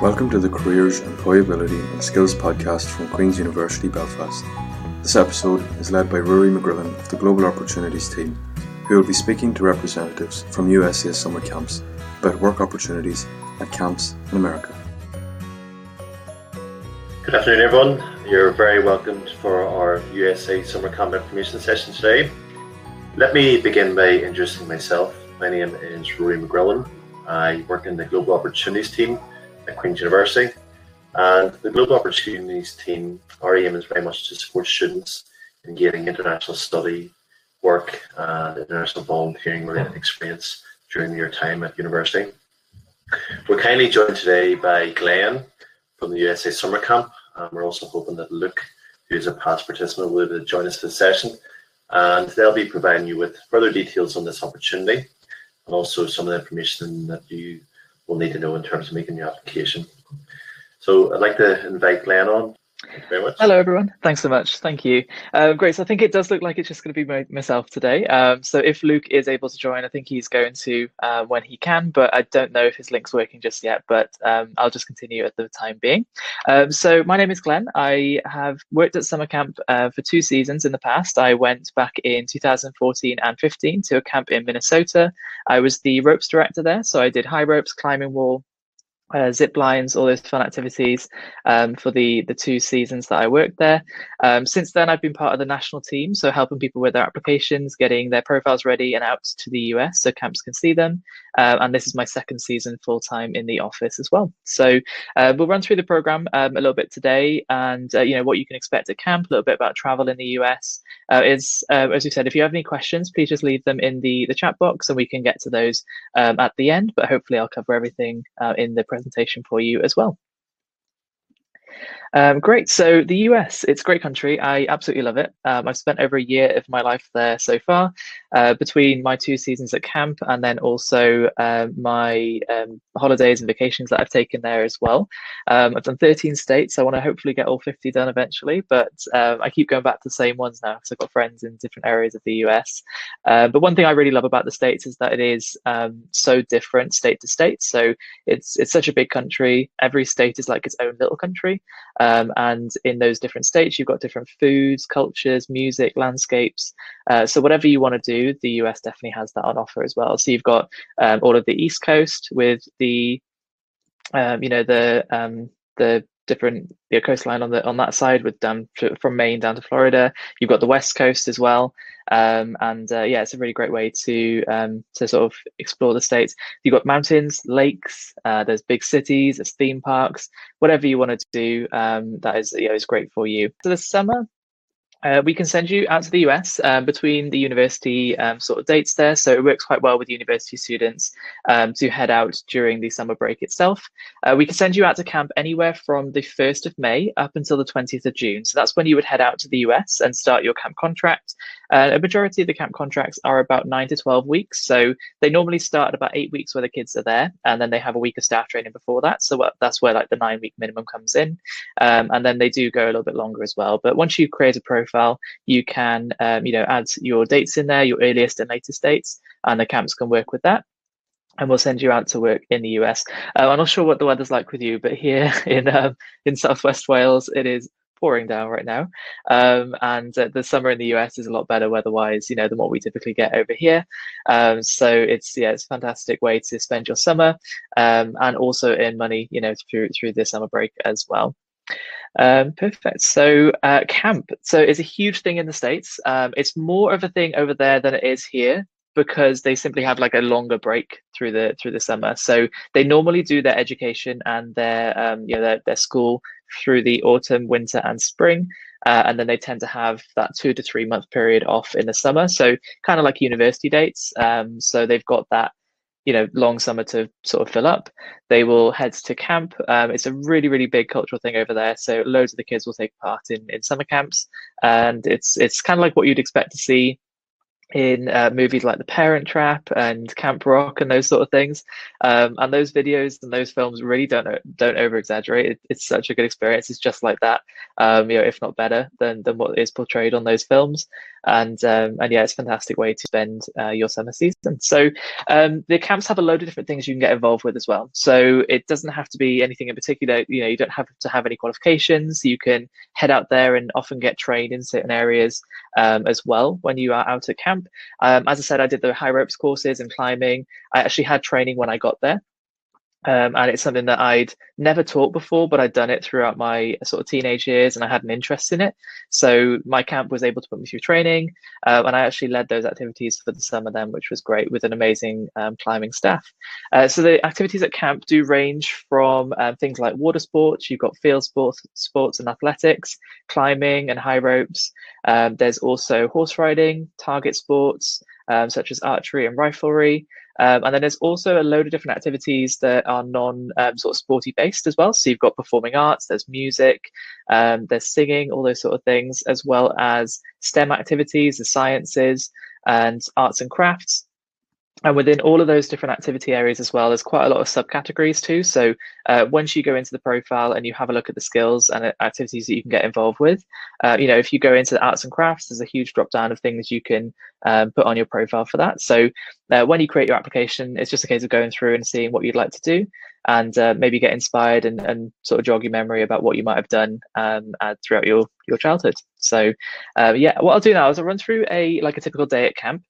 Welcome to the Careers, Employability and Skills podcast from Queen's University Belfast. This episode is led by Rory McGrillen of the Global Opportunities team, who will be speaking to representatives from USA summer camps about work opportunities at camps in America. Good afternoon, everyone. You're very welcome for our USA Summer Camp information session today. Let me begin by introducing myself. My name is Rory McGrillen. I work in the Global Opportunities team at Queen's University. And the Global Opportunities team, our aim is very much to support students in gaining international study, work, and international volunteering related hmm. experience during their time at university. We're kindly joined today by Glenn from the USA Summer Camp. And we're also hoping that Luke, who is a past participant, will join us for the session. And they'll be providing you with further details on this opportunity and also some of the information that you will need to know in terms of making your application. So I'd like to invite Glenn on. Very much. Hello, everyone. Thanks so much. Thank you. Um, great. So I think it does look like it's just going to be my, myself today. Um, so if Luke is able to join, I think he's going to uh, when he can, but I don't know if his link's working just yet, but um, I'll just continue at the time being. Um, so my name is Glenn. I have worked at summer camp uh, for two seasons in the past. I went back in 2014 and 15 to a camp in Minnesota. I was the ropes director there. So I did high ropes, climbing wall, uh, zip lines, all those fun activities um, for the the two seasons that I worked there. Um, since then, I've been part of the national team, so helping people with their applications, getting their profiles ready and out to the US so camps can see them. Uh, and this is my second season full time in the office as well. So uh, we'll run through the program um, a little bit today, and uh, you know what you can expect at camp, a little bit about travel in the US. Uh, is uh, as we said, if you have any questions, please just leave them in the the chat box, and we can get to those um, at the end. But hopefully, I'll cover everything in the presentation presentation for you as well. Um, great. So the US, it's a great country. I absolutely love it. Um, I've spent over a year of my life there so far, uh, between my two seasons at camp and then also uh, my um, holidays and vacations that I've taken there as well. Um, I've done 13 states. I want to hopefully get all 50 done eventually, but um, I keep going back to the same ones now because I've got friends in different areas of the US. Uh, but one thing I really love about the states is that it is um, so different state to state. So it's it's such a big country. Every state is like its own little country. Um, and in those different states, you've got different foods, cultures, music, landscapes. Uh, so whatever you want to do, the US definitely has that on offer as well. So you've got um, all of the East Coast with the, um, you know, the um, the different coastline on the on that side with down from Maine down to Florida. You've got the West Coast as well, um, and uh, yeah, it's a really great way to um, to sort of explore the states. You've got mountains, lakes, uh, there's big cities, there's theme parks, whatever you want to do. Um, that is yeah, is great for you. So the summer uh, we can send you out to the US um, between the university um, sort of dates there. So it works quite well with university students um, to head out during the summer break itself. Uh, we can send you out to camp anywhere from the 1st of May up until the 20th of June. So that's when you would head out to the US and start your camp contract. Uh, a majority of the camp contracts are about nine to 12 weeks. So they normally start at about eight weeks where the kids are there, and then they have a week of staff training before that. So that's where like the nine week minimum comes in. Um, and then they do go a little bit longer as well. But once you create a profile, you can, um, you know, add your dates in there, your earliest and latest dates, and the camps can work with that and we'll send you out to work in the US. Uh, I'm not sure what the weather's like with you, but here in um, in Southwest Wales, it is pouring down right now. Um, and uh, the summer in the US is a lot better weather-wise, you know, than what we typically get over here. Um, so it's yeah, it's a fantastic way to spend your summer um, and also earn money, you know, through through the summer break as well. Um, perfect. So uh, camp. So it's a huge thing in the states. Um, it's more of a thing over there than it is here because they simply have like a longer break through the through the summer. So they normally do their education and their um, you know their, their school through the autumn, winter, and spring. Uh, and then they tend to have that two to three month period off in the summer. So kind of like university dates. Um, so they've got that, you know, long summer to sort of fill up. They will head to camp. Um, it's a really, really big cultural thing over there. So loads of the kids will take part in, in summer camps, and it's it's kind of like what you'd expect to see in uh, movies like The Parent Trap and Camp Rock and those sort of things. Um, and those videos and those films really don't don't over exaggerate. It, it's such a good experience. It's just like that, um, you know, if not better than than what is portrayed on those films. And um, and yeah, it's a fantastic way to spend uh, your summer season. So um, the camps have a load of different things you can get involved with as well. So it doesn't have to be anything in particular. You know, you don't have to have any qualifications. You can head out there and often get trained in certain areas um, as well when you are out at camp. Um, as I said, I did the high ropes courses and climbing. I actually had training when I got there. Um, and it's something that I'd never taught before, but I'd done it throughout my sort of teenage years, and I had an interest in it. So my camp was able to put me through training, uh, and I actually led those activities for the summer then, which was great with an amazing um, climbing staff. Uh, so the activities at camp do range from um, things like water sports. You've got field sports, sports and athletics, climbing and high ropes. Um, there's also horse riding, target sports um, such as archery and riflery. Um, and then there's also a load of different activities that are non um, sort of sporty based as well. So you've got performing arts, there's music, um, there's singing, all those sort of things, as well as STEM activities, the sciences, and arts and crafts and within all of those different activity areas as well, there's quite a lot of subcategories too. So uh, once you go into the profile and you have a look at the skills and activities that you can get involved with, uh, you know, if you go into the arts and crafts, there's a huge drop down of things you can um, put on your profile for that. So uh, when you create your application, it's just a case of going through and seeing what you'd like to do and uh, maybe get inspired and, and sort of jog your memory about what you might have done um, uh, throughout your, your childhood. So uh, yeah, what I'll do now is I'll run through a like a typical day at camp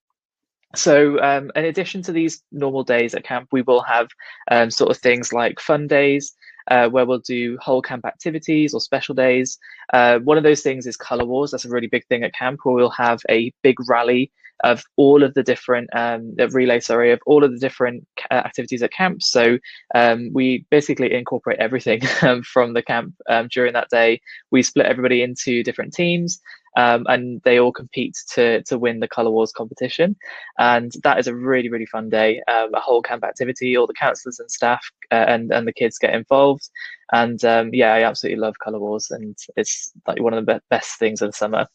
so um, in addition to these normal days at camp, we will have um, sort of things like fun days, uh, where we'll do whole camp activities or special days. Uh, one of those things is color wars. That's a really big thing at camp, where we'll have a big rally of all of the different um, relay, sorry, of all of the different uh, activities at camp. So um, we basically incorporate everything um, from the camp um, during that day. We split everybody into different teams um, and they all compete to to win the Color Wars competition, and that is a really really fun day. Um, a whole camp activity, all the counsellors and staff uh, and and the kids get involved, and um, yeah, I absolutely love Color Wars, and it's like one of the be- best things of the summer.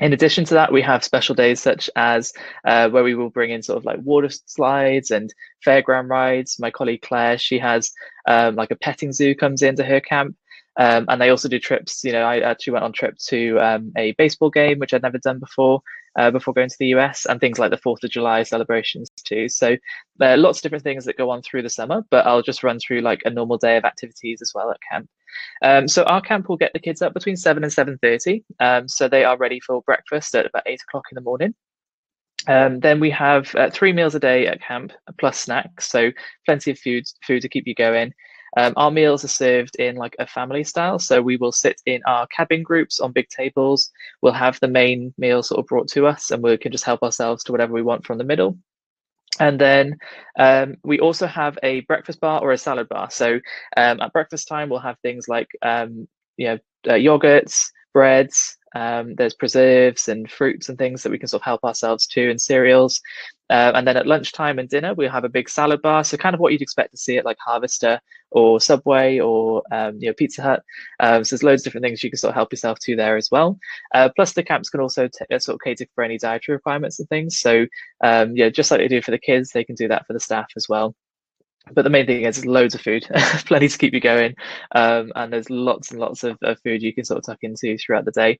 In addition to that, we have special days such as uh, where we will bring in sort of like water slides and fairground rides. My colleague Claire, she has um, like a petting zoo comes into her camp, um, and they also do trips. You know, I actually went on trip to um, a baseball game, which I'd never done before, uh, before going to the US, and things like the Fourth of July celebrations too. So there are lots of different things that go on through the summer. But I'll just run through like a normal day of activities as well at camp. Um, so our camp will get the kids up between seven and seven thirty, um, so they are ready for breakfast at about eight o'clock in the morning. Um, then we have uh, three meals a day at camp plus snacks, so plenty of food food to keep you going. Um, our meals are served in like a family style. So we will sit in our cabin groups on big tables. We'll have the main meal sort of brought to us and we can just help ourselves to whatever we want from the middle. And then um, we also have a breakfast bar or a salad bar. So um, at breakfast time, we'll have things like um, you know uh, yogurts, breads, um, there's preserves and fruits and things that we can sort of help ourselves to, and cereals. Uh, and then at lunchtime and dinner, we'll have a big salad bar. So kind of what you'd expect to see at like Harvester or Subway or um, you know Pizza Hut. Um, so there's loads of different things you can sort of help yourself to there as well. Uh, plus the camps can also t- uh, sort of cater for any dietary requirements and things. So um, yeah, just like they do for the kids, they can do that for the staff as well but the main thing is loads of food, plenty to keep you going, um, and there's lots and lots of, of, food you can sort of tuck into throughout the day.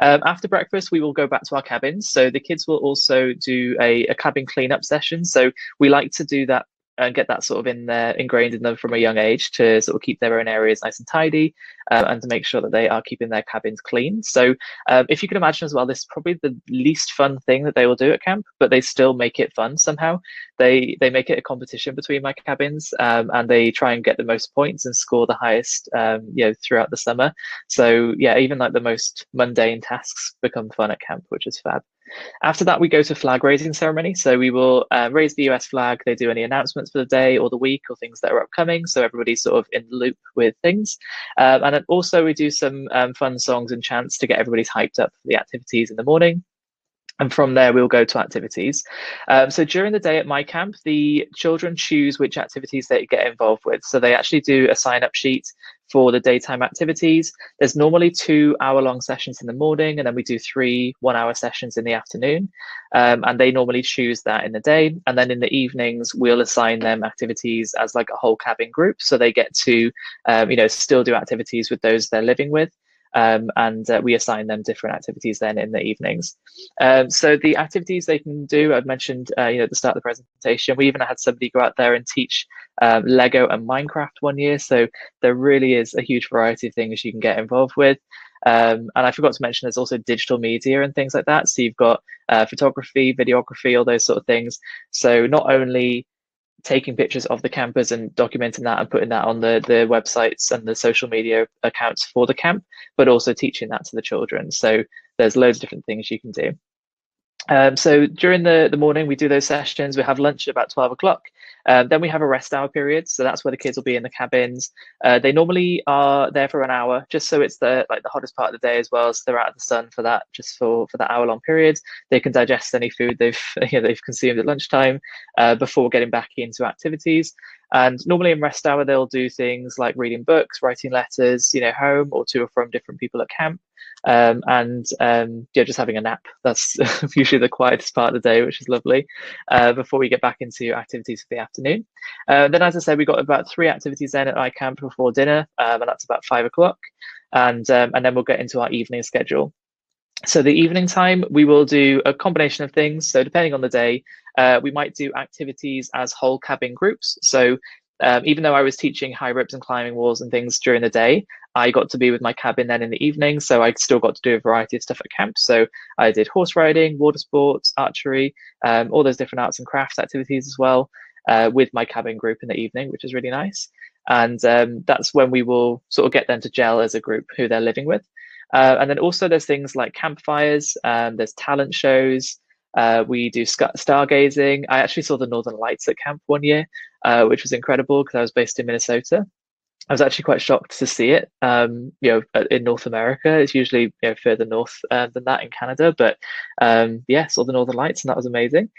Um, after breakfast, we will go back to our cabins. So the kids will also do a, a cabin cleanup session. So we like to do that and get that sort of in there ingrained in them from a young age to sort of keep their own areas nice and tidy uh, and to make sure that they are keeping their cabins clean. So um, if you can imagine as well this is probably the least fun thing that they will do at camp but they still make it fun somehow. They they make it a competition between my cabins um, and they try and get the most points and score the highest um, you know throughout the summer. So yeah even like the most mundane tasks become fun at camp which is fab after that, we go to flag raising ceremony. So we will uh, raise the US flag. They do any announcements for the day or the week or things that are upcoming. So everybody's sort of in the loop with things. Um, and then also we do some um, fun songs and chants to get everybody's hyped up for the activities in the morning and from there we'll go to activities um, so during the day at my camp the children choose which activities they get involved with so they actually do a sign up sheet for the daytime activities. There's normally two hour long sessions in the morning, and then we do three one hour sessions in the afternoon. Um, and they normally choose that in the day. And then in the evenings, we'll assign them activities as like a whole cabin group. So they get to, um, you know, still do activities with those they're living with. Um, and uh, we assign them different activities then in the evenings. Um, so the activities they can do, I've mentioned, uh, you know, at the start of the presentation, we even had somebody go out there and teach um, Lego and Minecraft one year. So there really is a huge variety of things you can get involved with. Um, and I forgot to mention there's also digital media and things like that. So you've got uh, photography, videography, all those sort of things. So not only taking pictures of the campus and documenting that and putting that on the, the websites and the social media accounts for the camp, but also teaching that to the children. So there's loads of different things you can do. Um, so during the, the morning, we do those sessions. We have lunch at about 12 o'clock. Um, then we have a rest hour period. So that's where the kids will be in the cabins. Uh, they normally are there for an hour, just so it's the like the hottest part of the day as well. So they're out of the sun for that, just for, for that hour long period. They can digest any food they've you know, they've consumed at lunchtime uh, before getting back into activities. And normally in rest hour, they'll do things like reading books, writing letters, you know, home or to or from different people at camp um, and um, yeah, just having a nap. That's usually the quietest part of the day, which is lovely. Uh, before we get back into activities for the afternoon. Uh, then, as I said, we got about three activities then at iCamp before dinner, um, and that's about five o'clock. And um, and then we'll get into our evening schedule. So the evening time, we will do a combination of things. So depending on the day, uh, we might do activities as whole cabin groups. So um, even though I was teaching high ropes and climbing walls and things during the day, I got to be with my cabin then in the evening. So I still got to do a variety of stuff at camp. So I did horse riding, water sports, archery, um, all those different arts and crafts activities as well uh, with my cabin group in the evening, which is really nice. And um, that's when we will sort of get them to gel as a group who they're living with. Uh, and then also there's things like campfires, um, there's talent shows, uh, we do stargazing. I actually saw the Northern Lights at camp one year, uh, which was incredible because I was based in Minnesota. I was actually quite shocked to see it. Um, you know, in North America, it's usually you know further north uh, than that in Canada, but um, yeah, saw the Northern Lights, and that was amazing.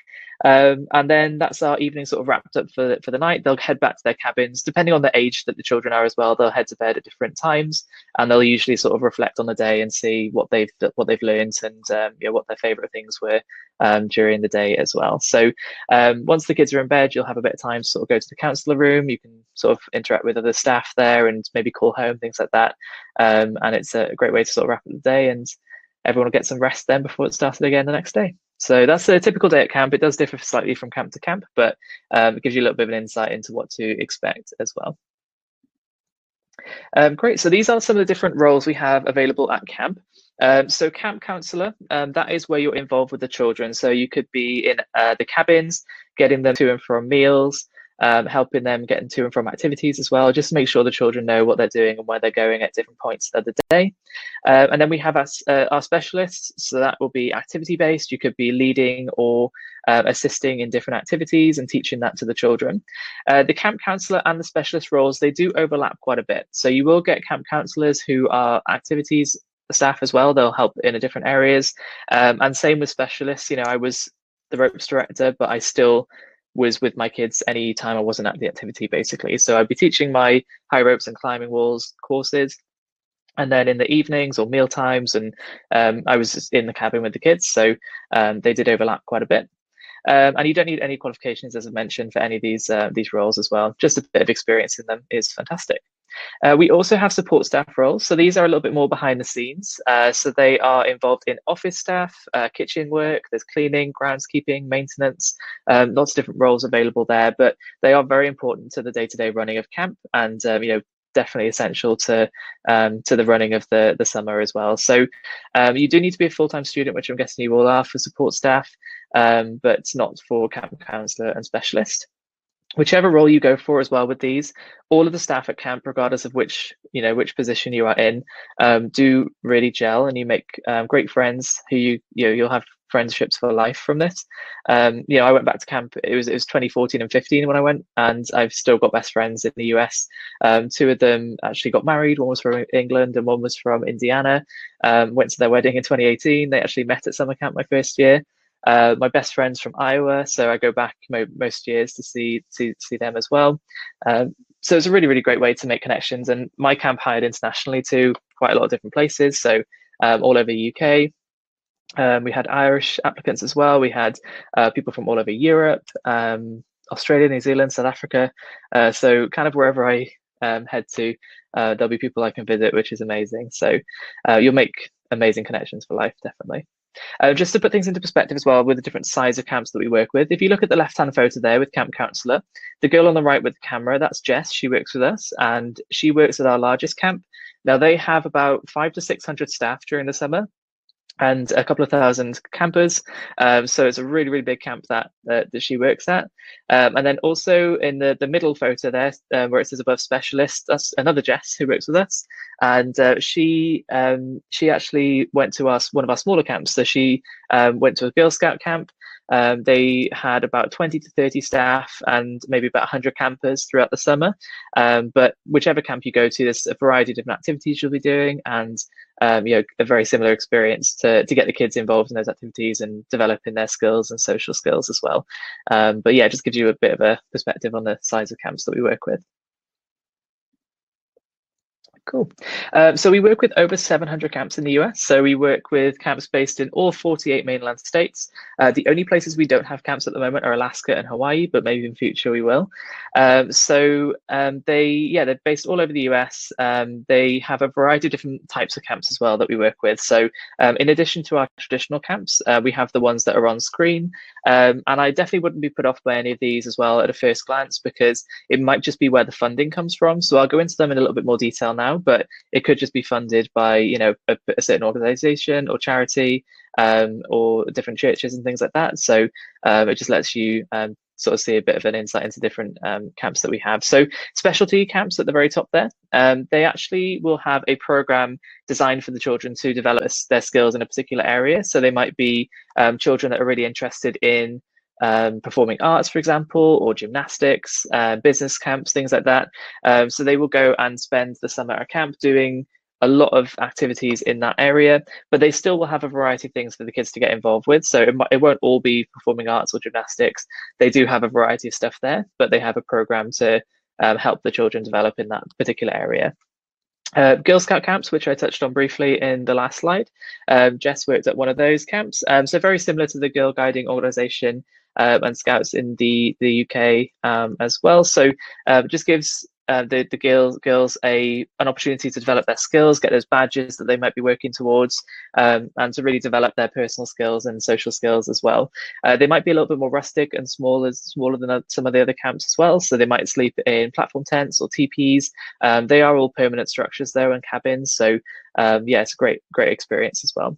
Um, and then that's our evening sort of wrapped up for, for the night. They'll head back to their cabins, depending on the age that the children are as well. They'll head to bed at different times, and they'll usually sort of reflect on the day and see what they've what they've learned and um, you know, what their favourite things were um, during the day as well. So um, once the kids are in bed, you'll have a bit of time to sort of go to the counsellor room. You can sort of interact with other staff there and maybe call home things like that. Um, and it's a great way to sort of wrap up the day and everyone will get some rest then before it started again the next day. So that's a typical day at camp. It does differ slightly from camp to camp, but um, it gives you a little bit of an insight into what to expect as well. Um, great. So these are some of the different roles we have available at camp. Um, so camp counselor, um, that is where you're involved with the children. So you could be in uh, the cabins, getting them to and from meals, um, helping them getting to and from activities as well, just to make sure the children know what they're doing and where they're going at different points of the day. Uh, and then we have our, uh, our specialists, so that will be activity based. You could be leading or uh, assisting in different activities and teaching that to the children. Uh, the camp counselor and the specialist roles, they do overlap quite a bit. So you will get camp counselors who are activities staff as well. They'll help in different areas. Um, and same with specialists. You know, I was the ropes director, but I still was with my kids any time I wasn't at the activity, basically. So I'd be teaching my high ropes and climbing walls courses. And then in the evenings or meal times, and um, I was in the cabin with the kids, so um, they did overlap quite a bit. Um, and you don't need any qualifications, as I mentioned, for any of these uh, these roles as well. Just a bit of experience in them is fantastic. Uh, we also have support staff roles. So these are a little bit more behind the scenes. Uh, so they are involved in office staff, uh, kitchen work, there's cleaning, groundskeeping, maintenance, um, lots of different roles available there, but they are very important to the day-to-day running of camp and, um, you know, definitely essential to um, to the running of the the summer as well. So um, you do need to be a full time student, which I'm guessing you all are for support staff, um, but not for camp counselor and specialist whichever role you go for as well with these all of the staff at camp regardless of which you know which position you are in um, do really gel and you make um, great friends who you you know you'll have friendships for life from this. Um, you know i went back to camp it was it was 2014 and 15 when i went and i've still got best friends in the us um, two of them actually got married one was from england and one was from indiana. Um, went to their wedding in 2018 they actually met at summer camp my first year uh, my best friends from Iowa, so I go back mo- most years to see to see them as well. Um, so it's a really, really great way to make connections. And my camp hired internationally to quite a lot of different places. So um, all over the UK. Um, we had Irish applicants as well. We had uh, people from all over Europe, um, Australia, New Zealand, South Africa. Uh, so kind of wherever I um, head to, uh, there'll be people I can visit, which is amazing. So uh, you'll make amazing connections for life, definitely. Uh, just to put things into perspective as well with the different size of camps that we work with, if you look at the left-hand photo there with Camp Counselor, the girl on the right with the camera, that's Jess, she works with us, and she works at our largest camp. Now they have about five to 600 staff during the summer, and a couple of thousand campers. Um, so it's a really, really big camp that uh, that she works at. Um, and then also in the, the middle photo there, um, where it says above specialist, that's another Jess who works with us. And uh, she um, she actually went to us one of our smaller camps. So she um, went to a Girl Scout camp um, they had about 20 to 30 staff and maybe about 100 campers throughout the summer. Um, but whichever camp you go to, there's a variety of different activities you'll be doing and um, you know a very similar experience to, to get the kids involved in those activities and developing their skills and social skills as well. Um, but yeah, it just gives you a bit of a perspective on the size of camps that we work with. Cool. Um, so we work with over 700 camps in the US. So we work with camps based in all 48 mainland states. Uh, the only places we don't have camps at the moment are Alaska and Hawaii, but maybe in future we will. Um, so um, they, yeah, they're based all over the US. Um, they have a variety of different types of camps as well that we work with. So um, in addition to our traditional camps, uh, we have the ones that are on screen. Um, and I definitely wouldn't be put off by any of these as well at a first glance because it might just be where the funding comes from. So I'll go into them in a little bit more detail now, but it could just be funded by, you know, a, a certain organization or charity um, or different churches and things like that. So um, it just lets you um, sort of see a bit of an insight into different um, camps that we have. So specialty camps at the very top there, um, they actually will have a program designed for the children to develop their skills in a particular area. So they might be um, children that are really interested in um, performing arts, for example, or gymnastics, uh, business camps, things like that. Um, so they will go and spend the summer at camp doing a lot of activities in that area, but they still will have a variety of things for the kids to get involved with. So it, it won't all be performing arts or gymnastics. They do have a variety of stuff there, but they have a program to um, help the children develop in that particular area. Uh, Girl Scout camps, which I touched on briefly in the last slide. Um, Jess worked at one of those camps. Um, so very similar to the Girl Guiding Organisation um, and Scouts in the, the UK um, as well. So uh, just gives uh, the, the girls, girls a an opportunity to develop their skills, get those badges that they might be working towards, um, and to really develop their personal skills and social skills as well. Uh, they might be a little bit more rustic and smaller, smaller than some of the other camps as well. So they might sleep in platform tents or teepees. Um, they are all permanent structures there and cabins. So um, yeah, it's a great, great experience as well.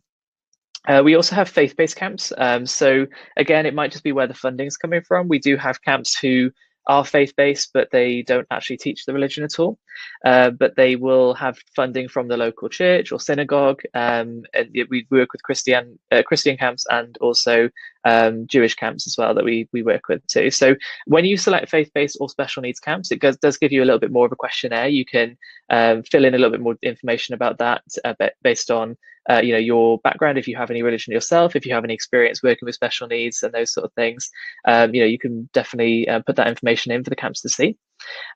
Uh, we also have faith-based camps. Um, so again, it might just be where the funding is coming from. We do have camps who are faith-based, but they don't actually teach the religion at all. Uh, but they will have funding from the local church or synagogue. Um, and we work with Christian uh, Christian camps and also um, Jewish camps as well that we we work with too. So when you select faith-based or special needs camps, it does, does give you a little bit more of a questionnaire. You can um, fill in a little bit more information about that uh, based on uh, you know your background if you have any religion yourself if you have any experience working with special needs and those sort of things um, you know you can definitely uh, put that information in for the camps to see.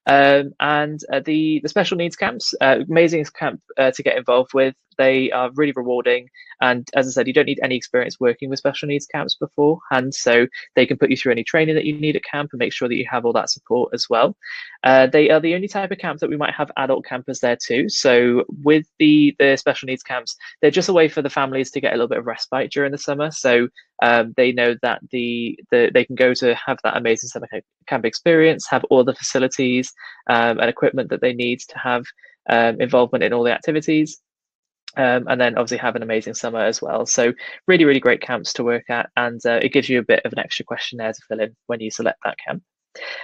Um, and uh, the the special needs camps uh, amazing camp uh, to get involved with they are really rewarding. And as I said, you don't need any experience working with special needs camps beforehand. So they can put you through any training that you need at camp and make sure that you have all that support as well. Uh, they are the only type of camp that we might have adult campers there too. So with the, the special needs camps, they're just a way for the families to get a little bit of respite during the summer. So um, they know that the, the they can go to have that amazing summer camp experience, have all the facilities um, and equipment that they need to have um, involvement in all the activities. Um, and then obviously have an amazing summer as well. So really, really great camps to work at, and uh, it gives you a bit of an extra questionnaire to fill in when you select that camp.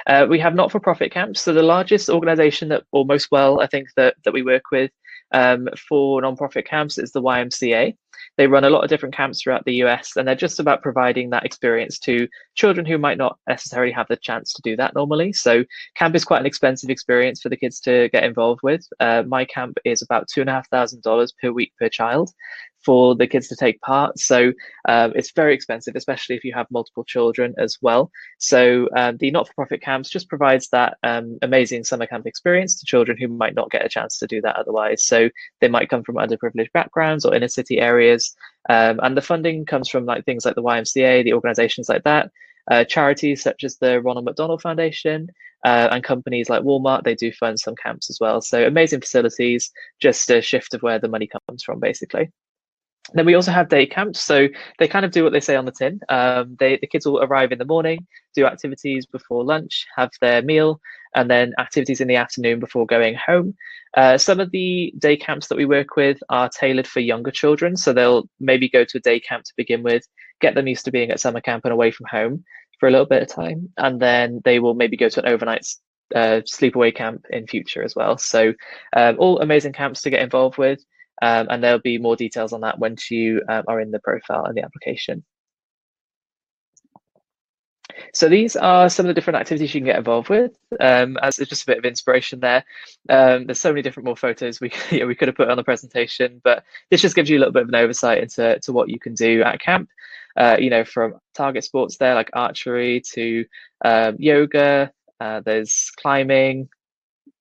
Uh, we have not-for-profit camps. So the largest organisation that, or most well, I think that that we work with um, for non-profit camps is the YMCA. They run a lot of different camps throughout the US, and they're just about providing that experience to children who might not necessarily have the chance to do that normally. So, camp is quite an expensive experience for the kids to get involved with. Uh, my camp is about two and a half thousand dollars per week per child. For the kids to take part. So um, it's very expensive, especially if you have multiple children as well. So um, the not-for-profit camps just provides that um, amazing summer camp experience to children who might not get a chance to do that otherwise. So they might come from underprivileged backgrounds or inner city areas. Um, and the funding comes from like things like the YMCA, the organizations like that, uh, charities such as the Ronald McDonald Foundation, uh, and companies like Walmart, they do fund some camps as well. So amazing facilities, just a shift of where the money comes from, basically. Then we also have day camps, so they kind of do what they say on the tin. Um, they, the kids will arrive in the morning, do activities before lunch, have their meal, and then activities in the afternoon before going home. Uh, some of the day camps that we work with are tailored for younger children, so they'll maybe go to a day camp to begin with, get them used to being at summer camp and away from home for a little bit of time, and then they will maybe go to an overnight uh, sleepaway camp in future as well. So um, all amazing camps to get involved with. Um, and there'll be more details on that once you um, are in the profile and the application. So these are some of the different activities you can get involved with. Um, as just a bit of inspiration there. Um, there's so many different more photos we yeah, we could have put on the presentation, but this just gives you a little bit of an oversight into to what you can do at camp. Uh, you know, from target sports there like archery to um, yoga. Uh, there's climbing,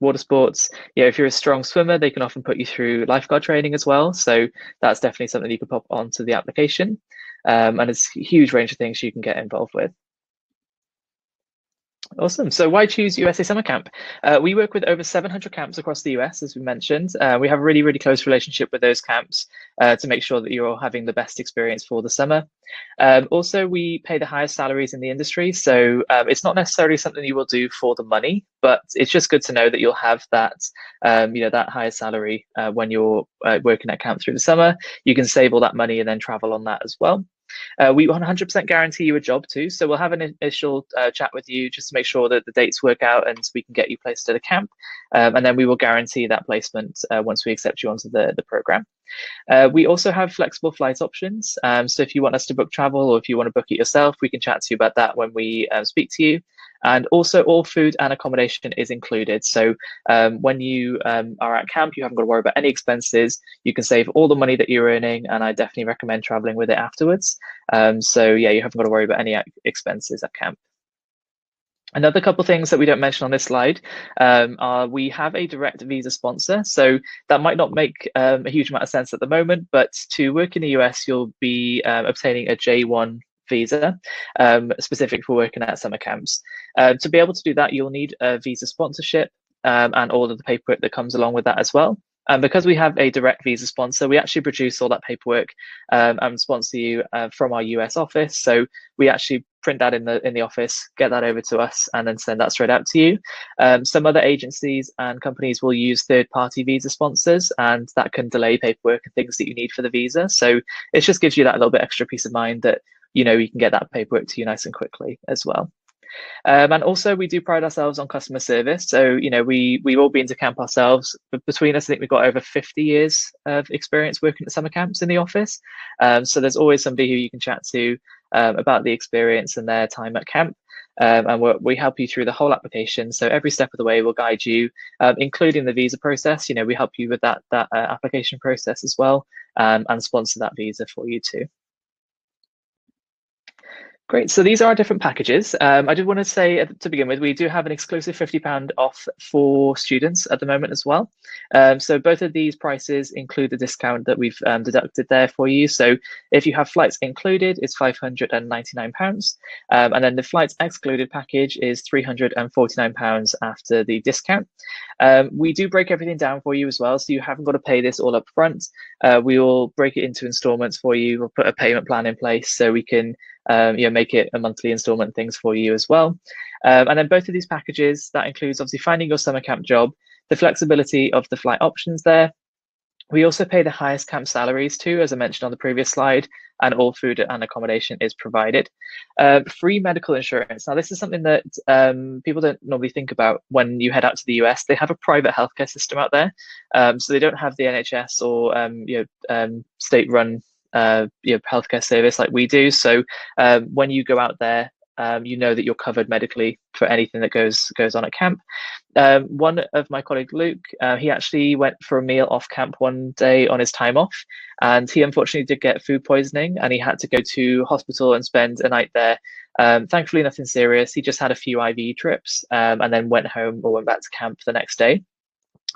water sports. Know, if you're a strong swimmer, they can often put you through lifeguard training as well. So that's definitely something you can pop onto the application. Um, and it's a huge range of things you can get involved with. Awesome. So why choose USA Summer Camp? Uh, we work with over 700 camps across the US, as we mentioned. Uh, we have a really, really close relationship with those camps uh, to make sure that you're all having the best experience for the summer. Um, also, we pay the highest salaries in the industry. So um, it's not necessarily something you will do for the money, but it's just good to know that you'll have that, um, you know, that higher salary uh, when you're uh, working at camp through the summer. You can save all that money and then travel on that as well. Uh, we 100% guarantee you a job too. So we'll have an initial uh, chat with you just to make sure that the dates work out and we can get you placed at a camp. Um, and then we will guarantee that placement uh, once we accept you onto the, the program. Uh, we also have flexible flight options. Um, so if you want us to book travel or if you want to book it yourself, we can chat to you about that when we uh, speak to you. And also all food and accommodation is included. So um, when you um, are at camp, you haven't got to worry about any expenses. You can save all the money that you're earning. And I definitely recommend traveling with it afterwards. Um, so yeah, you haven't got to worry about any expenses at camp. Another couple things that we don't mention on this slide um, are we have a direct visa sponsor. So that might not make um, a huge amount of sense at the moment, but to work in the US, you'll be um, obtaining a J1 visa um, specific for working at summer camps. Uh, to be able to do that, you'll need a visa sponsorship um, and all of the paperwork that comes along with that as well. And because we have a direct visa sponsor, we actually produce all that paperwork um, and sponsor you uh, from our US office. So we actually print that in the in the office, get that over to us, and then send that straight out to you. Um, some other agencies and companies will use third-party visa sponsors, and that can delay paperwork and things that you need for the visa. So it just gives you that little bit extra peace of mind that you know you can get that paperwork to you nice and quickly as well. Um, and also, we do pride ourselves on customer service. So, you know, we we've all been to camp ourselves. But between us, I think we've got over 50 years of experience working at summer camps in the office. Um, so there's always somebody who you can chat to um, about the experience and their time at camp. Um, and we help you through the whole application. So every step of the way, we'll guide you, um, including the visa process. You know, we help you with that that uh, application process as well, um, and sponsor that visa for you too. Great. So these are our different packages. Um, I did want to say to begin with, we do have an exclusive £50 off for students at the moment as well. Um, so both of these prices include the discount that we've um, deducted there for you. So if you have flights included, it's £599. Um, and then the flights excluded package is £349 after the discount. Um, we do break everything down for you as well. So you haven't got to pay this all up front. Uh, we will break it into installments for you. We'll put a payment plan in place so we can um, you know, make it a monthly installment things for you as well. Um, and then both of these packages, that includes obviously finding your summer camp job, the flexibility of the flight options there. We also pay the highest camp salaries too, as I mentioned on the previous slide, and all food and accommodation is provided. Uh, free medical insurance. Now, this is something that um, people don't normally think about when you head out to the US. They have a private healthcare system out there, um, so they don't have the NHS or um, you know um, state-run uh, you know, healthcare service like we do. So um, when you go out there, um, you know that you're covered medically for anything that goes goes on at camp. um, one of my colleague Luke, uh, he actually went for a meal off camp one day on his time off, and he unfortunately did get food poisoning, and he had to go to hospital and spend a night there. Um, thankfully, nothing serious. He just had a few IV drips, um, and then went home or went back to camp the next day.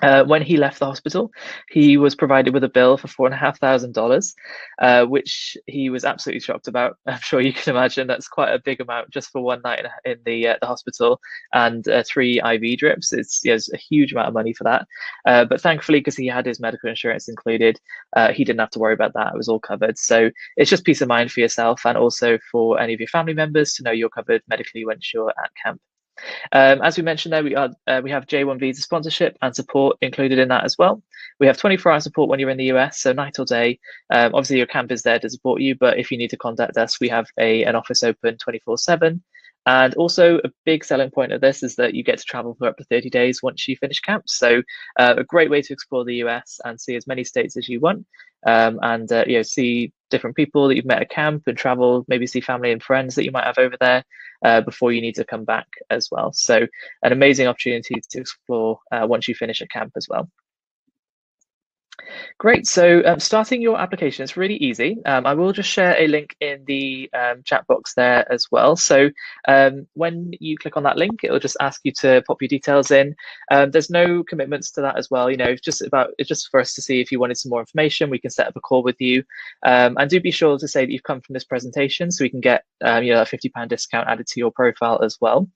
Uh, when he left the hospital, he was provided with a bill for four and a half thousand dollars, uh, which he was absolutely shocked about. I'm sure you can imagine that's quite a big amount just for one night in, the uh, the hospital and uh, three IV drips. It's, it's a huge amount of money for that. Uh, but thankfully, because he had his medical insurance included, uh, he didn't have to worry about that. It was all covered. So it's just peace of mind for yourself and also for any of your family members to know you're covered medically once you're at camp. Um, as we mentioned there, we are uh, we have J1 visa sponsorship and support included in that as well. We have 24 hour support when you're in the US, so night or day. Um, obviously, your camp is there to support you, but if you need to contact us, we have a an office open 24 7. And also, a big selling point of this is that you get to travel for up to 30 days once you finish camp. So, uh, a great way to explore the US and see as many states as you want, um, and uh, you know see different people that you've met at camp and travel, maybe see family and friends that you might have over there uh, before you need to come back as well. So, an amazing opportunity to explore uh, once you finish at camp as well. Great. So um, starting your application is really easy. Um, I will just share a link in the um, chat box there as well. So um, when you click on that link, it'll just ask you to pop your details in. Um, there's no commitments to that as well. You know, it's just about it's just for us to see if you wanted some more information. We can set up a call with you, um, and do be sure to say that you've come from this presentation, so we can get you know a fifty pound discount added to your profile as well.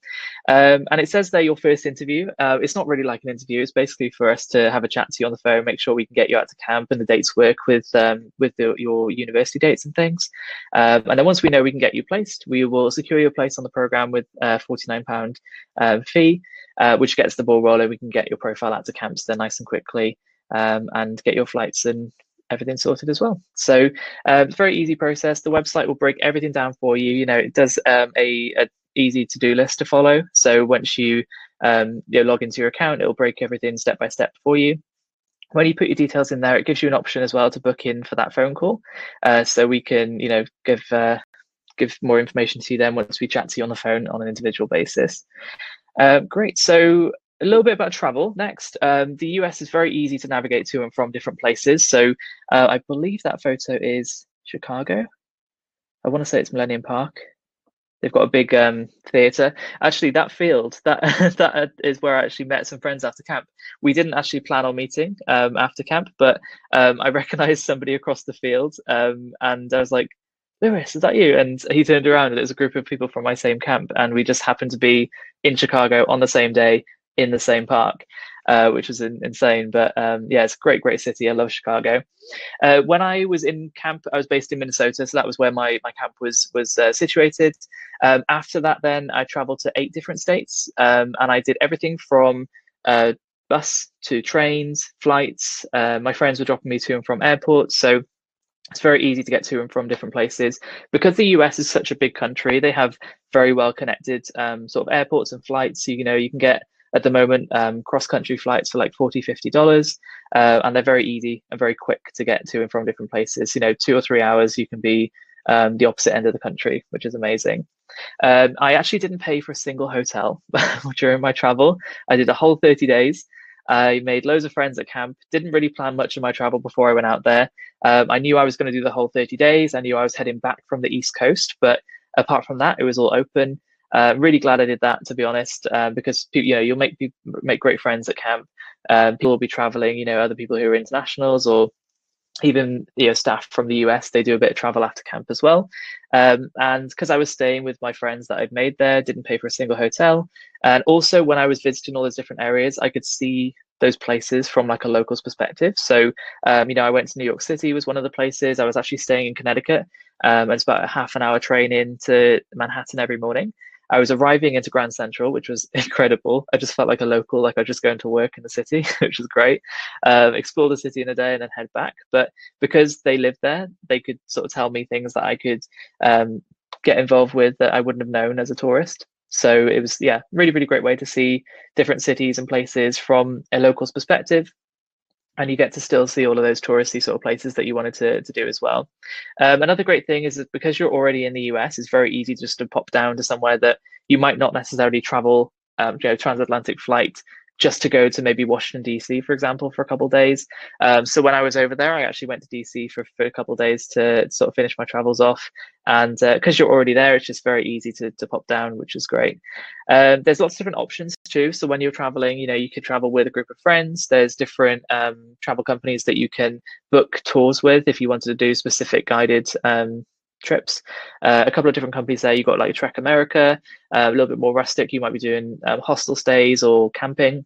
and it says there your first interview. Uh, it's not really like an interview. It's basically for us to have a chat to you on the phone, make sure we can get out to camp and the dates work with um, with the, your university dates and things. Um, and then once we know we can get you placed, we will secure your place on the program with a £49 uh, fee, uh, which gets the ball rolling. We can get your profile out to camps there nice and quickly um, and get your flights and everything sorted as well. So um, it's a very easy process. The website will break everything down for you. You know, it does um, a, a easy to-do list to follow. So once you um, you know, log into your account, it'll break everything step by step for you when you put your details in there, it gives you an option as well to book in for that phone call. Uh, so we can, you know, give uh, give more information to you then once we chat to you on the phone on an individual basis. Uh, great. So a little bit about travel next. Um, the US is very easy to navigate to and from different places. So uh, I believe that photo is Chicago. I want to say it's Millennium Park. They've got a big um, theatre. Actually, that field that that is where I actually met some friends after camp. We didn't actually plan on meeting um, after camp, but um, I recognised somebody across the field, um, and I was like, "Lewis, is that you?" And he turned around, and it was a group of people from my same camp, and we just happened to be in Chicago on the same day in the same park uh, which was in, insane. But um, yeah, it's a great, great city. I love Chicago. Uh, when I was in camp, I was based in Minnesota, so that was where my, my camp was was uh, situated. Um, after that, then I traveled to eight different states, um, and I did everything from uh, bus to trains, flights. Uh, my friends were dropping me to and from airports, so it's very easy to get to and from different places because the US is such a big country. They have very well connected um, sort of airports and flights. So, you know, you can get at the moment um, cross country flights for like 40 50 dollars uh, and they're very easy and very quick to get to and from different places you know two or three hours you can be um, the opposite end of the country which is amazing um, i actually didn't pay for a single hotel during my travel i did a whole 30 days I made loads of friends at camp. Didn't really plan much of my travel before I went out there. Um, I knew I was going to do the whole 30 days. I knew I was heading back from the East Coast, but apart from that, it was all open. Uh, really glad I did that, to be honest, uh, because you know you'll make make great friends at camp. Um, people will be traveling, you know, other people who are internationals or even you know staff from the US. They do a bit of travel after camp as well. Um, and because I was staying with my friends that I'd made there, didn't pay for a single hotel, and also when I was visiting all those different areas, I could see those places from like a local's perspective. So, um, you know, I went to New York City was one of the places. I was actually staying in Connecticut. Um, it's about a half an hour train into Manhattan every morning. I was arriving into Grand Central, which was incredible. I just felt like a local, like I was just going to work in the city, which was great. Um, explore the city in a day and then head back. But because they lived there, they could sort of tell me things that I could um, get involved with that I wouldn't have known as a tourist. So it was, yeah, really, really great way to see different cities and places from a local's perspective and you get to still see all of those touristy sort of places that you wanted to, to do as well. Um, another great thing is that because you're already in the US, it's very easy just to pop down to somewhere that you might not necessarily travel, um, you know, transatlantic flight just to go to maybe Washington DC, for example, for a couple days. Um, so when I was over there, I actually went to DC for, for a couple days to sort of finish my travels off. And because uh, you're already there, it's just very easy to, to pop down, which is great. Um, there's lots of different options too. So when you're traveling, you know, you could travel with a group of friends. There's different um, travel companies that you can book tours with if you wanted to do specific guided um, trips. Uh, a couple of different companies there. You've got like Trek America, uh, a little bit more rustic. You might be doing um, hostel stays or camping.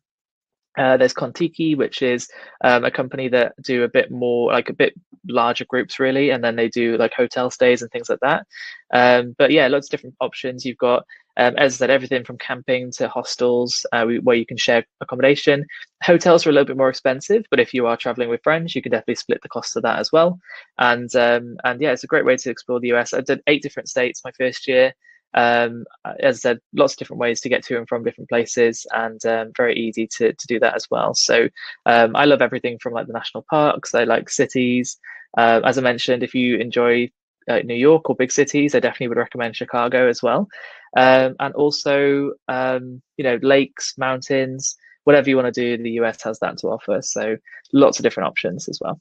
Uh, there's Contiki, which is um, a company that do a bit more, like a bit larger groups, really, and then they do like hotel stays and things like that. Um, but yeah, lots of different options. You've got, um, as I said, everything from camping to hostels uh, where you can share accommodation. Hotels are a little bit more expensive, but if you are traveling with friends, you can definitely split the cost of that as well. And um, and yeah, it's a great way to explore the US. I did eight different states my first year. Um, as I said, lots of different ways to get to and from different places, and um, very easy to, to do that as well. So um, I love everything from like the national parks. I like cities. Uh, as I mentioned, if you enjoy uh, New York or big cities, I definitely would recommend Chicago as well. Um, and also, um, you know, lakes, mountains, whatever you want to do, the US has that to offer. So lots of different options as well.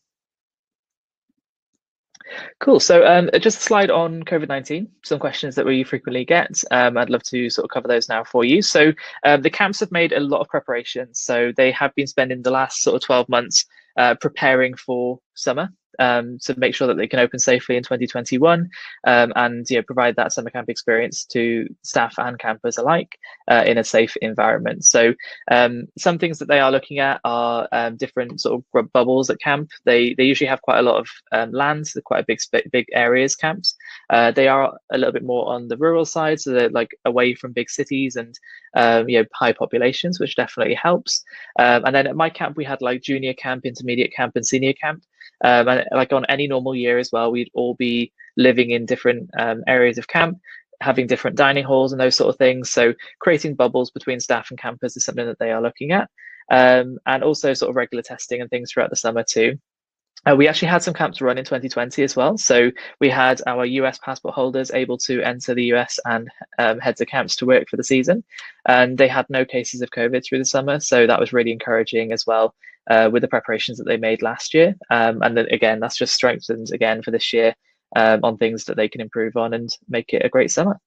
Cool. So um, just a slide on COVID-19, some questions that we frequently get. Um, I'd love to sort of cover those now for you. So um, the camps have made a lot of preparations. So they have been spending the last sort of 12 months uh, preparing for summer um, to make sure that they can open safely in 2021 um, and you know, provide that summer camp experience to staff and campers alike uh, in a safe environment. So um, some things that they are looking at are um, different sort of bubbles at camp. They they usually have quite a lot of um, land, so quite a big big areas camps. Uh, they are a little bit more on the rural side, so they're like away from big cities and um, you know high populations, which definitely helps. and then at my camp we had like junior camp, intermediate camp, and senior camp. Um, and like on any normal year as well, we'd all be living in different um, areas of camp, having different dining halls and those sort of things. So creating bubbles between staff and campers is something that they are looking at. Um, and also sort of regular testing and things throughout the summer too. Uh, we actually had some camps run in 2020 as well. So we had our US passport holders able to enter the US and um, head to camps to work for the season. And they had no cases of COVID through the summer. So that was really encouraging as well uh, with the preparations that they made last year. Um, and then again, that's just strengthened again for this year um, on things that they can improve on and make it a great summer.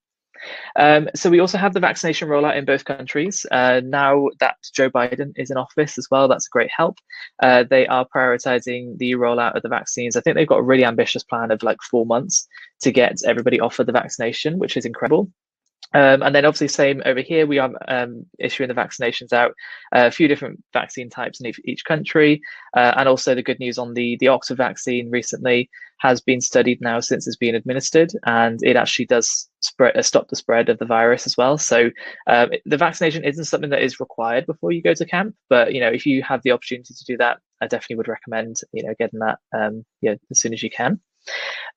Um, so we also have the vaccination rollout in both countries. Uh, now that Joe Biden is in office as well, that's a great help. Uh, they are prioritizing the rollout of the vaccines. I think they've got a really ambitious plan of like four months to get everybody offered the vaccination, which is incredible. Um, and then obviously same over here, we are um, issuing the vaccinations out, uh, a few different vaccine types in each, country. Uh, and also the good news on the, the Oxford vaccine recently has been studied now since it's been administered and it actually does spread, uh, stop the spread of the virus as well. So um, the vaccination isn't something that is required before you go to camp, but you know, if you have the opportunity to do that, I definitely would recommend, you know, getting that um, yeah, as soon as you can.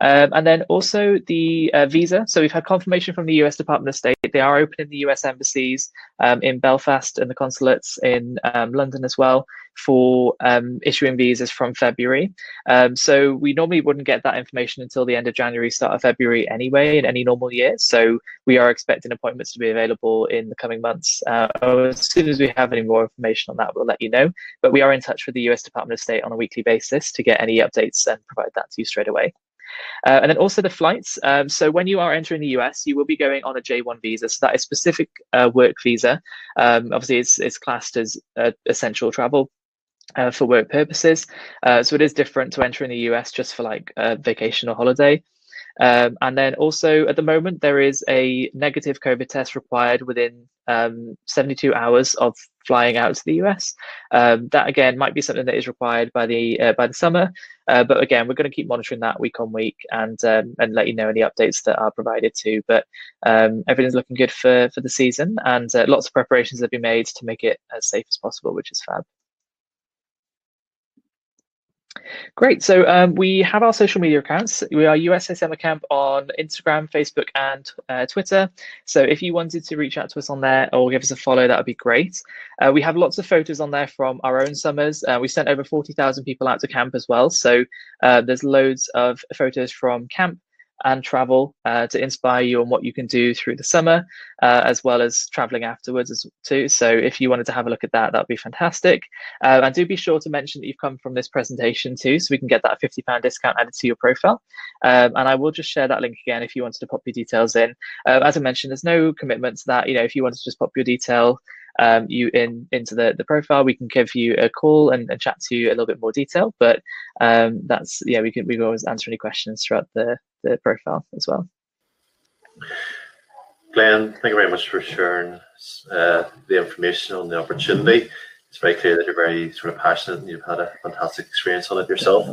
Um, and then also the uh, visa. So we've had confirmation from the US Department of State. They are opening the US embassies um, in Belfast and the consulates in um, London as well for um, issuing visas from February. Um, so we normally wouldn't get that information until the end of January, start of February anyway, in any normal year. So we are expecting appointments to be available in the coming months. Uh, as soon as we have any more information on that, we'll let you know. But we are in touch with the US Department of State on a weekly basis to get any updates and provide that to you straight away. Uh, and then also the flights. Um, so when you are entering the US, you will be going on a J1 visa. So that is specific uh, work visa. Um, obviously, it's, it's classed as uh, essential travel. Uh, for work purposes. Uh, so it is different to enter in the US just for like a vacation or holiday. Um, and then also at the moment, there is a negative COVID test required within um, 72 hours of flying out to the US. Um, that again might be something that is required by the uh, by the summer, uh, but again we're going to keep monitoring that week on week and um, and let you know any updates that are provided too. But um, everything's looking good for for the season, and uh, lots of preparations have been made to make it as safe as possible, which is fab. Great. So um, we have our social media accounts. We are USA Camp on Instagram, Facebook, and uh, Twitter. So if you wanted to reach out to us on there or give us a follow, that would be great. Uh, we have lots of photos on there from our own summers. Uh, we sent over 40,000 people out to camp as well. So uh, there's loads of photos from camp and travel uh, to inspire you on what you can do through the summer, uh, as well as traveling afterwards as too. So if you wanted to have a look at that, that'd be fantastic. Uh, and do be sure to mention that you've come from this presentation too, so we can get that £50 discount added to your profile. Um, and I will just share that link again if you wanted to pop your details in. Uh, as I mentioned, there's no commitment to that. You know, if you wanted to just pop your detail um, you in into the, the profile, we can give you a call and, and chat to you a little bit more detail. But um, that's yeah, we can we can always answer any questions throughout the the profile as well. Glenn, thank you very much for sharing uh, the information on the opportunity. It's very clear that you're very sort of passionate and you've had a fantastic experience on it yourself.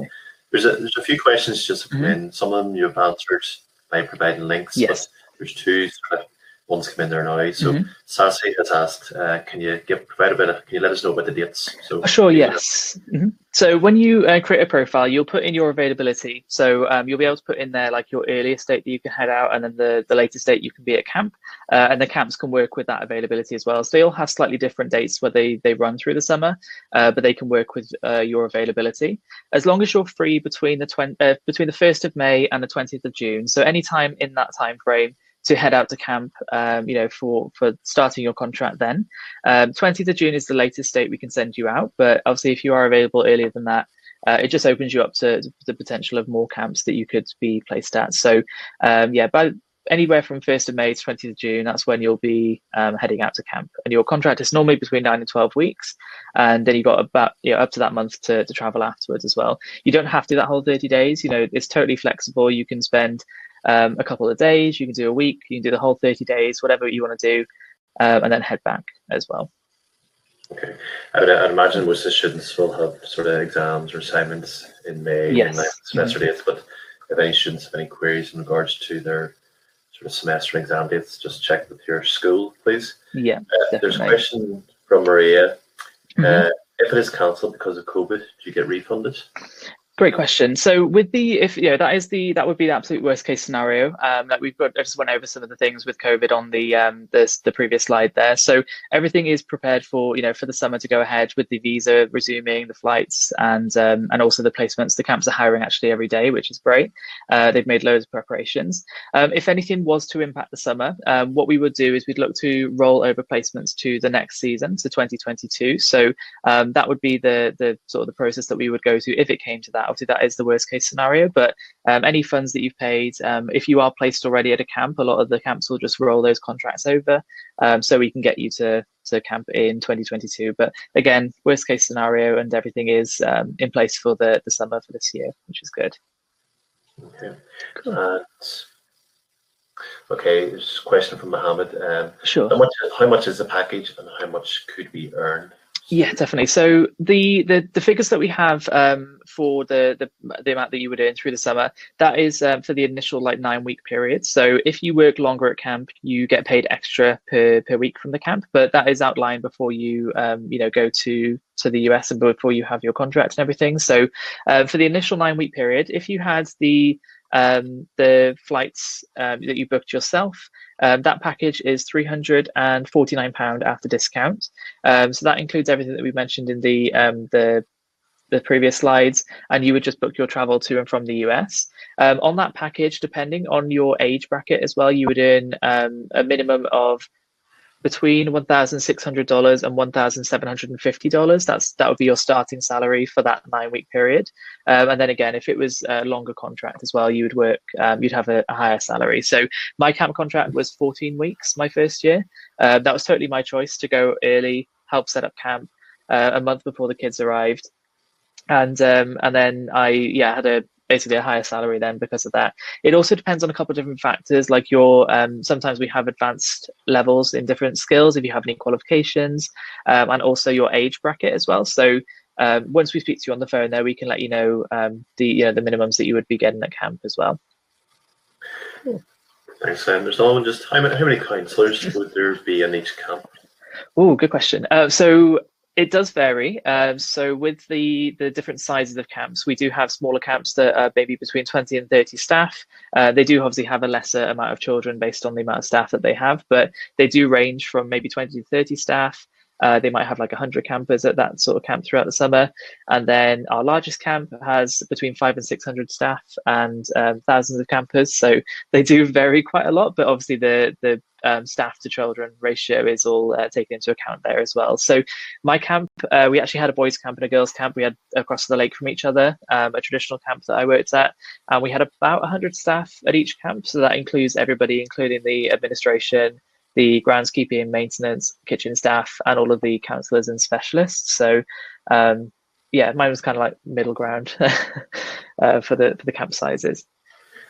There's a there's a few questions just mm -hmm. in. Some of them you've answered by providing links. Yes. But there's two sort of one's come in there now. So mm-hmm. Sassy has asked, uh, can you give provide a bit of, can you let us know about the dates? So sure, yes. Mm-hmm. So when you uh, create a profile, you'll put in your availability. So um, you'll be able to put in there like your earliest date that you can head out, and then the the latest date you can be at camp. Uh, and the camps can work with that availability as well. So they all have slightly different dates where they they run through the summer, uh, but they can work with uh, your availability as long as you're free between the 20, uh, between the first of May and the twentieth of June. So any time in that time frame to head out to camp, um, you know, for for starting your contract then. Um, 20th of June is the latest date we can send you out, but obviously if you are available earlier than that, uh, it just opens you up to, the potential of more camps that you could be placed at. So um, yeah, by anywhere from 1st of May to 20th of June, that's when you'll be um, heading out to camp. And your contract is normally between 9 and 12 weeks. And then you've got about you know, up to that month to, to travel afterwards as well. You don't have to do that whole 30 days. You know, it's totally flexible. You can spend um, a couple of days. You can do a week. You can do the whole 30 days, whatever you want to do, um, and then head back as well. Okay. I would I'd imagine most of the students will have sort of exams or assignments in May yes. and semester mm-hmm. dates, but if any students have any queries in regards to their sort of semester exam dates, just check with your school, please. Yeah. Uh, there's a question from Maria. Mm-hmm. Uh, if it is cancelled because of COVID, do you get refunded? Great question. So with the if you know that is the that would be the absolute worst case scenario. Um, like we've got I just went over some of the things with COVID on the um the the previous slide there. So everything is prepared for you know for the summer to go ahead with the visa resuming, the flights, and um, and also the placements. The camps are hiring actually every day, which is great. Uh, they've made loads of preparations. Um, if anything was to impact the summer, um, what we would do is we'd look to roll over placements to the next season, to 2022. So um, that would be the the sort of the process that we would go to if it came to that obviously that is the worst case scenario but um, any funds that you've paid um, if you are placed already at a camp a lot of the camps will just roll those contracts over um, so we can get you to to camp in 2022 but again worst case scenario and everything is um, in place for the the summer for this year which is good. Okay. Cool. Uh, okay there's a question from Mohammed. Um, sure. how much, how much is the package and how much could we earn yeah, definitely. So the the, the figures that we have um, for the, the the amount that you would earn through the summer, that is um, for the initial like nine week period. So if you work longer at camp, you get paid extra per per week from the camp, but that is outlined before you um, you know go to to the US and before you have your contract and everything. So uh, for the initial nine week period, if you had the um, the flights um, that you booked yourself. Um, that package is £349 after discount. Um, so that includes everything that we mentioned in the um, the the previous slides, and you would just book your travel to and from the US. Um, on that package, depending on your age bracket as well, you would earn a minimum of between $1,600 and $1,750. That's that would be your starting salary for that nine week period. Um, and then again, if it was a longer contract as well, you would work, um, you'd have a, a, higher salary. So my camp contract was 14 weeks my first year. Uh, that was totally my choice to go early, help set up camp uh, a month before the kids arrived. And um, and then I yeah had a basically a higher salary then because of that. It also depends on a couple of different factors, like your um, sometimes we have advanced levels in different skills if you have any qualifications, um, and also your age bracket as well. So um, once we speak to you on the phone, there we can let you know um, the you know the minimums that you would be getting at camp as well. Thanks, Sam. There's no one just how many, how many counsellors would there be in each camp? Oh, good question. Uh, so it does vary. Um, so with the the different sizes of camps, we do have smaller camps that are maybe between 20 and 30 staff. Uh, they do obviously have a lesser amount of children based on the amount of staff that they have, but they do range from maybe 20 to 30 staff. Uh, they might have like 100 campers at that sort of camp throughout the summer. And then our largest camp has between five and 600 staff and um, thousands of campers. So they do vary quite a lot, but obviously the, the um, staff to children ratio is all uh, taken into account there as well. So my camp, uh, we actually had a boys camp and a girls camp. We had across the lake from each other, um, a traditional camp that I worked at, and we had about 100 staff at each camp. So that includes everybody, including the administration, the groundskeeping, and maintenance, kitchen staff, and all of the counsellors and specialists. So um, yeah, mine was kind of like middle ground uh, for the for the camp sizes.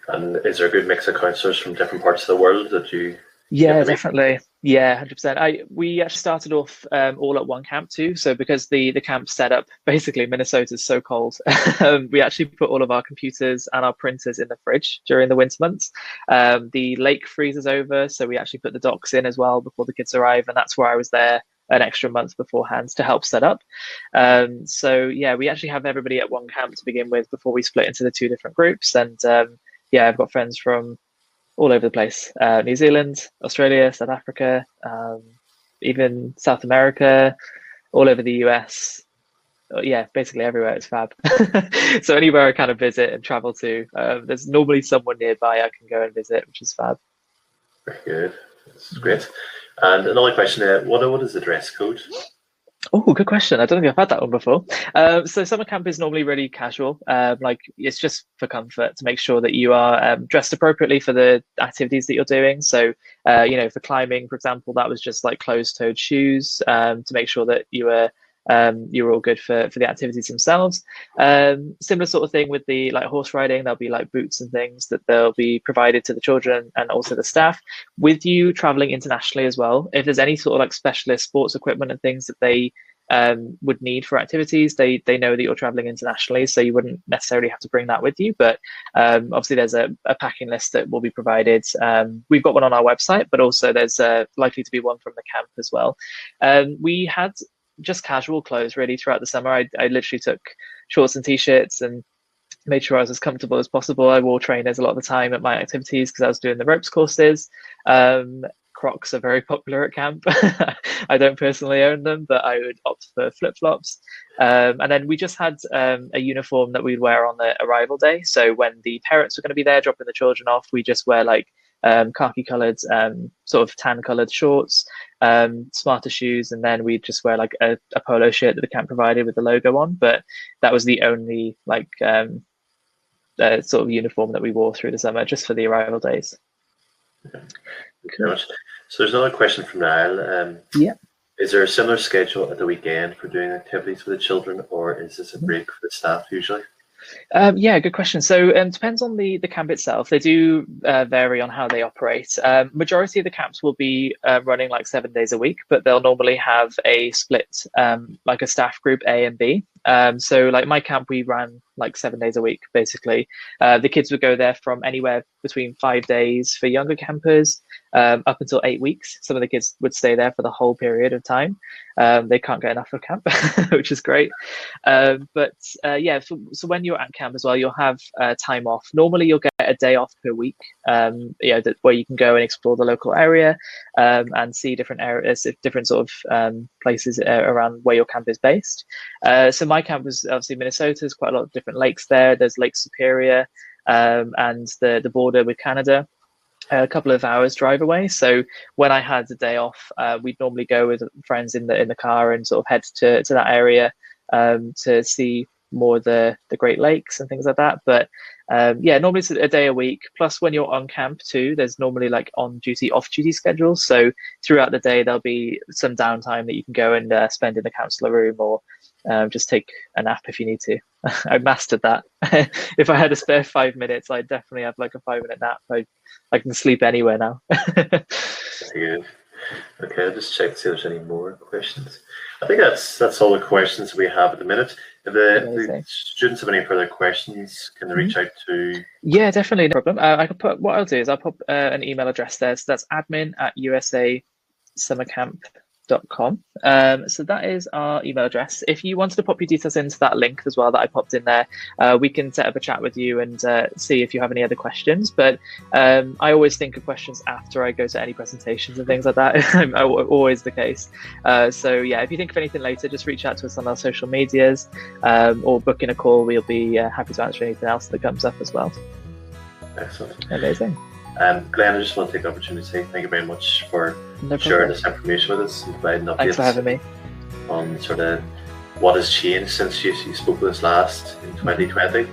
And is there a good mix of counsellors from different parts of the world that you yeah, definitely. Yeah, hundred percent. I we actually started off um, all at one camp too. So because the the camp set up, basically Minnesota is so cold, um, we actually put all of our computers and our printers in the fridge during the winter months. Um, the lake freezes over, so we actually put the docks in as well before the kids arrive, and that's where I was there an extra month beforehand to help set up. Um, so yeah, we actually have everybody at one camp to begin with before we split into the two different groups, and um, yeah, I've got friends from all over the place uh, New Zealand, Australia, South Africa, um, even South America, all over the US. Uh, yeah, basically everywhere it's fab. so anywhere I kind of visit and travel to, um, there's normally someone nearby I can go and visit, which is fab. Very good. That's great. And another question: uh, What what is the dress code? Oh, good question. I don't think I've had that one before. Um, so summer camp is normally really casual. Um, like it's just for comfort to make sure that you are um, dressed appropriately for the activities that you're doing. So, uh, you know, for climbing, for example, that was just like closed-toed shoes um, to make sure that you were um, you're all good for for the activities themselves. Um, similar sort of thing with the like horse riding. There'll be like boots and things that they'll be provided to the children and also the staff. With you traveling internationally as well, if there's any sort of like specialist sports equipment and things that they um, would need for activities. They they know that you're traveling internationally, so you wouldn't necessarily have to bring that with you. But um, obviously, there's a, a, packing list that will be provided. Um, we've got one on our website, but also there's uh, likely to be one from the camp as well. Um, we had just casual clothes really throughout the summer. I, I literally took shorts and t-shirts and made sure I was as comfortable as possible. I wore trainers a lot of the time at my activities because I was doing the ropes courses. Um, Crocs are very popular at camp. I don't personally own them, but I would opt for flip flops. Um, and then we just had um, a uniform that we'd wear on the arrival day. So when the parents were going to be there dropping the children off, we just wear like um, khaki coloured, um, sort of tan coloured shorts, um, smarter shoes, and then we just wear like a, a, polo shirt that the camp provided with the logo on. But that was the only like um, uh, sort of uniform that we wore through the summer, just for the arrival days. Cool. So there's another question from Niall. Um, yeah. Is there a similar schedule at the weekend for doing activities for the children, or is this a break for the staff usually? Um, yeah, good question. So um, depends on the the camp itself. They do uh, vary on how they operate. Um, majority of the camps will be uh, running like seven days a week, but they'll normally have a split, um, like a staff group A and B. Um, so like my camp, we ran like seven days a week basically. Uh, the kids would go there from anywhere between five days for younger campers um, up until eight weeks. Some of the kids would stay there for the whole period of time. Um, they can't get enough of camp, which is great. Um, but uh, yeah, so, so, when you're at camp as well, you'll have uh, time off. Normally, you'll get a day off per week, um, you know, that, where you can go and explore the local area um, and see different areas, different sort of um, places uh, around where your camp is based. Uh, so my camp was obviously Minnesota. There's quite a lot of different lakes there. There's Lake Superior um, and the the border with Canada a couple of hours drive away. So when I had the day off, uh, we'd normally go with friends in the in the car and sort of head to, to that area um, to see more the the Great Lakes and things like that. But um, yeah, normally it's a day a week. Plus, when you're on camp too, there's normally like on duty, off duty schedules. So throughout the day, there'll be some downtime that you can go and uh, spend in the counselor room or um, just take a nap if you need to. I mastered that. if I had a spare five minutes, I'd definitely have like a five minute nap. I, I can sleep anywhere now. Okay, I'll just check to see if there's any more questions. I think that's that's all the questions we have at the minute. If the, the students have any further questions, can they reach mm-hmm. out to? Yeah, definitely, no problem. Uh, I can put what I'll do is I'll put uh, an email address there. So that's admin at USA Summer Camp Um, so that is our email address. If you wanted to pop your details into that link as well that I popped in there, uh, we can set up a chat with you and uh, see if you have any other questions. But um, I always think of questions after I go to any presentations and things like that. always the case. Uh, so yeah, if you think of anything later, just reach out to us on our social medias um, or book in a call. We'll be uh, happy to answer anything else that comes up as well. Excellent. Amazing. Um, Glenn, I just want to take the opportunity to say thank you very much for no sharing this information with us and providing updates Thanks for having me. on sort of what has changed since you, you spoke with us last in 2020.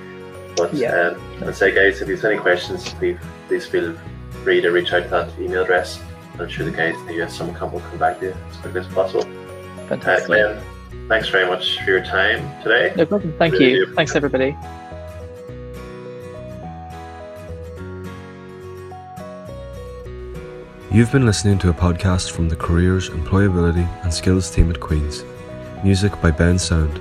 But yeah. um, let's say, guys, if you have any questions, please, please feel free to reach out to that email address. I'm sure the guys in the US Summer Camp will come back to you as quickly as possible. Fantastic. Uh, Glenn, thanks very much for your time today. No problem. Thank really you. Thanks, everybody. You've been listening to a podcast from the Careers, Employability and Skills team at Queen's. Music by Bensound.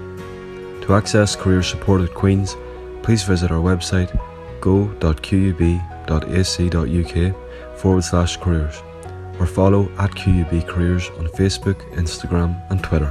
To access career support at Queen's, please visit our website go.qub.ac.uk forward slash careers or follow at QUB Careers on Facebook, Instagram, and Twitter.